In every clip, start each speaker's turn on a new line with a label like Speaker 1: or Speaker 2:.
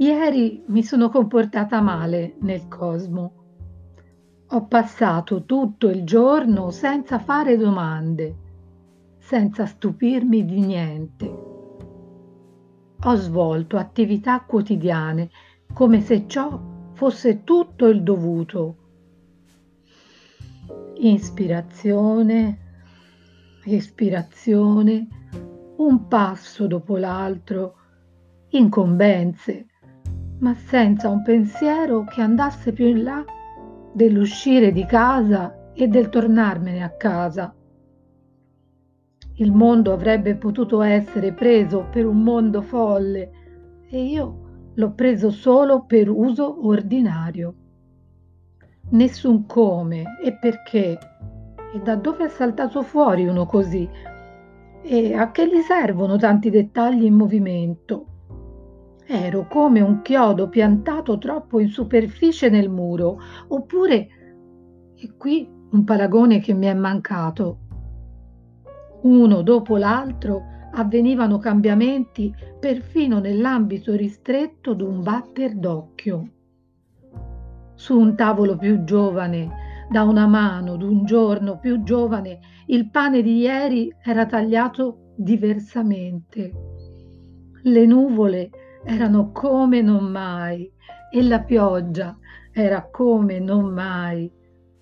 Speaker 1: Ieri mi sono comportata male nel cosmo. Ho passato tutto il giorno senza fare domande, senza stupirmi di niente. Ho svolto attività quotidiane come se ciò fosse tutto il dovuto. Ispirazione, espirazione, un passo dopo l'altro, incombenze, ma senza un pensiero che andasse più in là dell'uscire di casa e del tornarmene a casa. Il mondo avrebbe potuto essere preso per un mondo folle e io l'ho preso solo per uso ordinario. Nessun come e perché e da dove è saltato fuori uno così e a che gli servono tanti dettagli in movimento Ero come un chiodo piantato troppo in superficie nel muro, oppure, e qui un paragone che mi è mancato, uno dopo l'altro avvenivano cambiamenti perfino nell'ambito ristretto d'un batter d'occhio. Su un tavolo più giovane, da una mano d'un giorno più giovane, il pane di ieri era tagliato diversamente. Le nuvole erano come non mai e la pioggia era come non mai,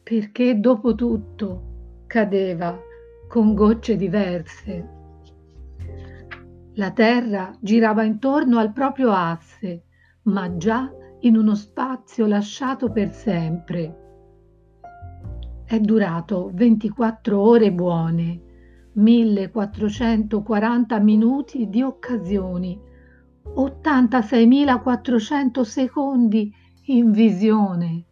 Speaker 1: perché dopo tutto cadeva con gocce diverse. La terra girava intorno al proprio asse, ma già in uno spazio lasciato per sempre. È durato 24 ore buone, 1440 minuti di occasioni 86.400 secondi in visione.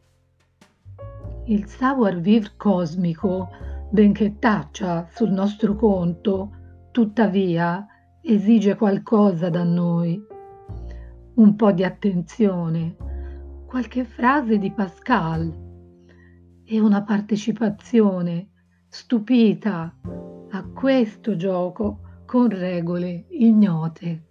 Speaker 1: Il savoir-vivre cosmico, benché taccia sul nostro conto, tuttavia esige qualcosa da noi. Un po' di attenzione, qualche frase di Pascal e una partecipazione stupita a questo gioco con regole ignote.